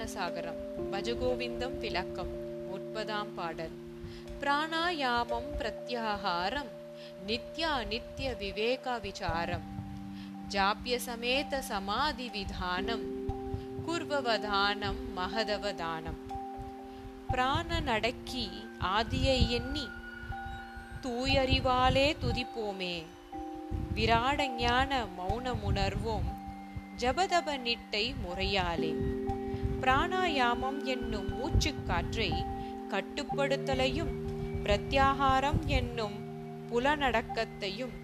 ஞானசாகரம். பஜகோவிந்தம் விளக்கம். முப்பதாம் பாடல். பிராணாயாமம் பிரத்யாகாரம் நித்யா நித்ய விவேக விசாரம். ஜாப்ய சமேத சமாதி விதானம். குர்வவதானம் மகதவதானம். பிராண நடக்கி ஆதியை எண்ணி தூயறிவாலே துதிப்போமே. விராட ஞான மௌனமுணர்வோம். ஜபதப நிட்டை முறையாலே. பிராணாயாமம் என்னும் மூச்சுக்காற்றை கட்டுப்படுத்தலையும் பிரத்யாகாரம் என்னும் புலனடக்கத்தையும்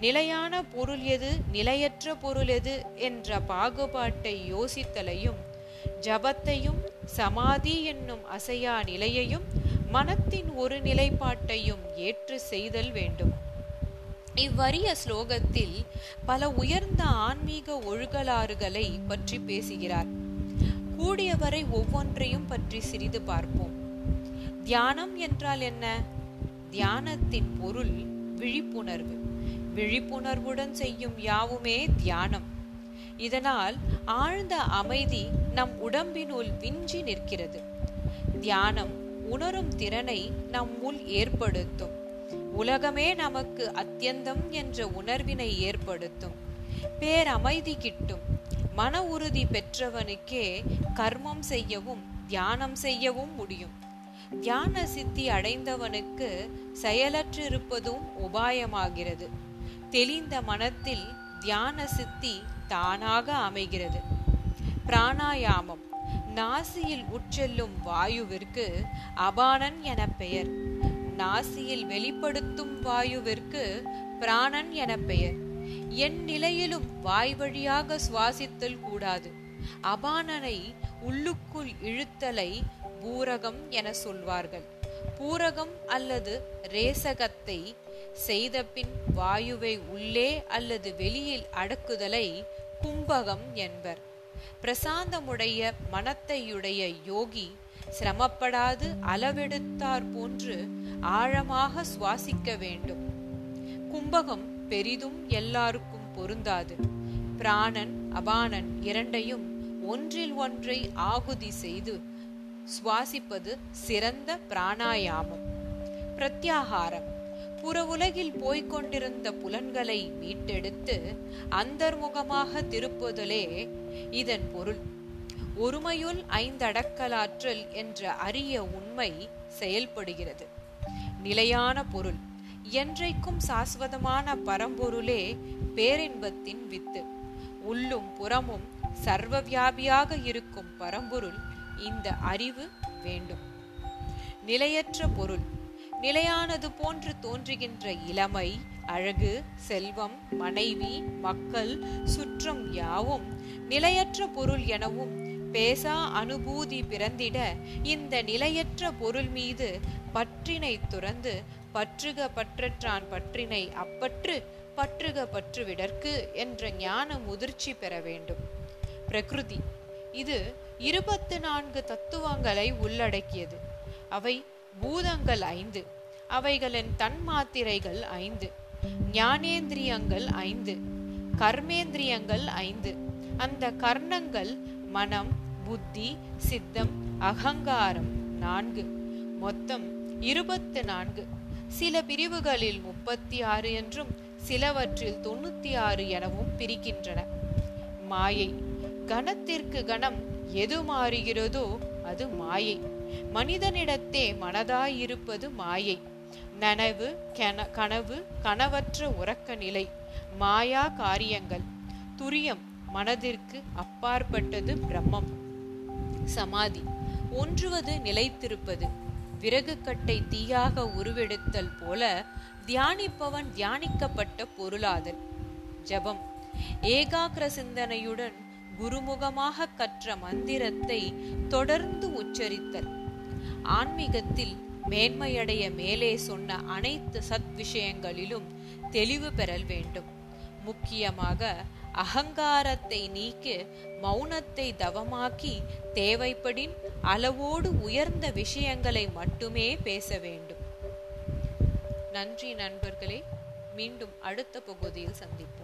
நிலையான பொருள் எது நிலையற்ற பொருள் எது என்ற பாகுபாட்டை யோசித்தலையும் ஜபத்தையும் சமாதி என்னும் அசையா நிலையையும் மனத்தின் ஒரு நிலைப்பாட்டையும் ஏற்று செய்தல் வேண்டும். இவ்வரிய ஸ்லோகத்தில் பல உயர்ந்த ஆன்மீக ஒழுகலாறுகளை பற்றி பேசுகிறார். கூடியவரை ஒவ்வொன்றையும் பற்றி சிறிது பார்ப்போம். தியானம் என்றால் என்ன? தியானத்தின் பொருள் விழிப்புணர்வு. விழிப்புணர்வுடன் செய்யும் யாவுமே தியானம். இதனால் ஆழ்ந்த அமைதி நம் உடம்பினுள் விஞ்சி நிற்கிறது. தியானம் உணரும் திறனை நம் உள் ஏற்படுத்தும். உலகமே நமக்கு அத்தியந்தம் என்ற உணர்வினை ஏற்படுத்தும். பேரமைதி கிட்டும். மன உறுதி பெற்றவனுக்கே கர்மம் செய்யவும் தியானம் செய்யவும் முடியும். தியான சித்தி அடைந்தவனுக்கு செயலற்றிருப்பதும் உபாயமாகிறது. தெளிந்த மனத்தில் தியான சித்தி தானாக அமைகிறது. பிராணாயாமம். நாசியில் உட்செல்லும் வாயுவிற்கு அபானன் என பெயர். நாசியில் வெளிப்படுத்தும் வாயுவிற்கு பிராணன் என பெயர். என் நிலையிலும் வாய் வழியாக சுவாசித்தல் கூடாது. அபானனை உள்ளுக்குள் இழுத்தலை பூரகம் என சொல்வார்கள். பூரகம் அல்லது ரேசகத்தை செய்தபின் வாயுவை உள்ளே அல்லது வெளியில் அடக்குதலை கும்பகம் என்பர். பிரசாந்தமுடைய மனத்தையுடைய யோகி சிரமப்படாது அளவெடுத்தார் போன்று ஆழமாக சுவாசிக்க வேண்டும். கும்பகம் பெரிதும் எல்லாருக்கும் பொருந்தாது. பிராணன் அபானன் இரண்டையும் ஒன்றில் ஒன்றை ஆகுதி செய்து சுவாசிப்பது சிறந்த பிராணாயாமம். பிரத்யாகாரம். புற உலகில் போய்கொண்டிருந்த புலன்களை மீட்டெடுத்து அந்தர்முகமாக திருப்புதலே இதன் பொருள். ஒருமையுள் ஐந்தடக்கலாற்றல் என்ற அரிய உண்மை செயல்படுகிறது. நிலையான பொருள். என்றைக்கும் சாஸ்வதமான பரம்பொருளே பேரின்பத்தின் வித்து. உள்ளும் புறமும் சர்வ வியாபியாக இருக்கும் பரம்பொருள் இந்த அறிவு வேண்டும். நிலையற்ற பொருள். நிலையானது போன்று தோன்றுகின்ற இளமை அழகு செல்வம் மனைவி மக்கள் சுற்றம் யாவும் நிலையற்ற பொருள் எனவும் பேசா அனுபூதி பிறந்திட இந்த நிலையற்ற பொருள் மீது பற்றினை துறந்து பற்றுக பற்றற்றான் பற்றினை அப்பற்று பற்றுக பற்றுவிடற்கு என்ற ஞான முதிர்ச்சி பெற வேண்டும். பிரகிருதி இது இருபத்து நான்கு தத்துவங்களை உள்ளடக்கியது. அவை பூதங்கள் ஐந்து அவைகளின் தன்மாத்திரைகள் ஐந்து ஞானேந்திரியங்கள் ஐந்து கர்மேந்திரியங்கள் ஐந்து. அந்த கர்ணங்கள் மனம் புத்தி சித்தம் அகங்காரம் நான்கு. மொத்தம் இருபத்து நான்கு. சில பிரிவுகளில் முப்பத்தி ஆறு என்றும் சிலவற்றில் தொண்ணூத்தி ஆறு எனவும் பிரிக்கின்றன. மாயை கணத்திற்கு கணம் எது மாறுகிறதோ அது மாயை. மனிதனிடத்தே மனதாயிருப்பது மாயை. நனவு கென கனவு கனவற்ற உறக்க நிலை மாயா காரியங்கள். துரியம் மனதிற்கு அப்பாற்பட்டது பிரம்மம். சமாதி ஒன்றுவது நிலைத்திருப்பது. விறகுக்கட்டை தீயாக உருவெடுத்தல் போல தியானிப்பவன் தியானிக்கப்பட்ட பொருளாதல். ஜபம். ஏகாகிர சிந்தனையுடன் குருமுகமாக கற்ற மந்திரத்தை தொடர்ந்து உச்சரித்தல். ஆன்மீகத்தில் மேன்மையடைய மேலே சொன்ன அனைத்து சத் விஷயங்களிலும் தெளிவு பெறல் வேண்டும். முக்கியமாக அகங்காரத்தை நீக்கி மௌனத்தை தவமாக்கி தேவைப்படின் அளவோடு உயர்ந்த விஷயங்களை மட்டுமே பேச வேண்டும். நன்றி நண்பர்களே. மீண்டும் அடுத்த பகுதியில் சந்திப்போம்.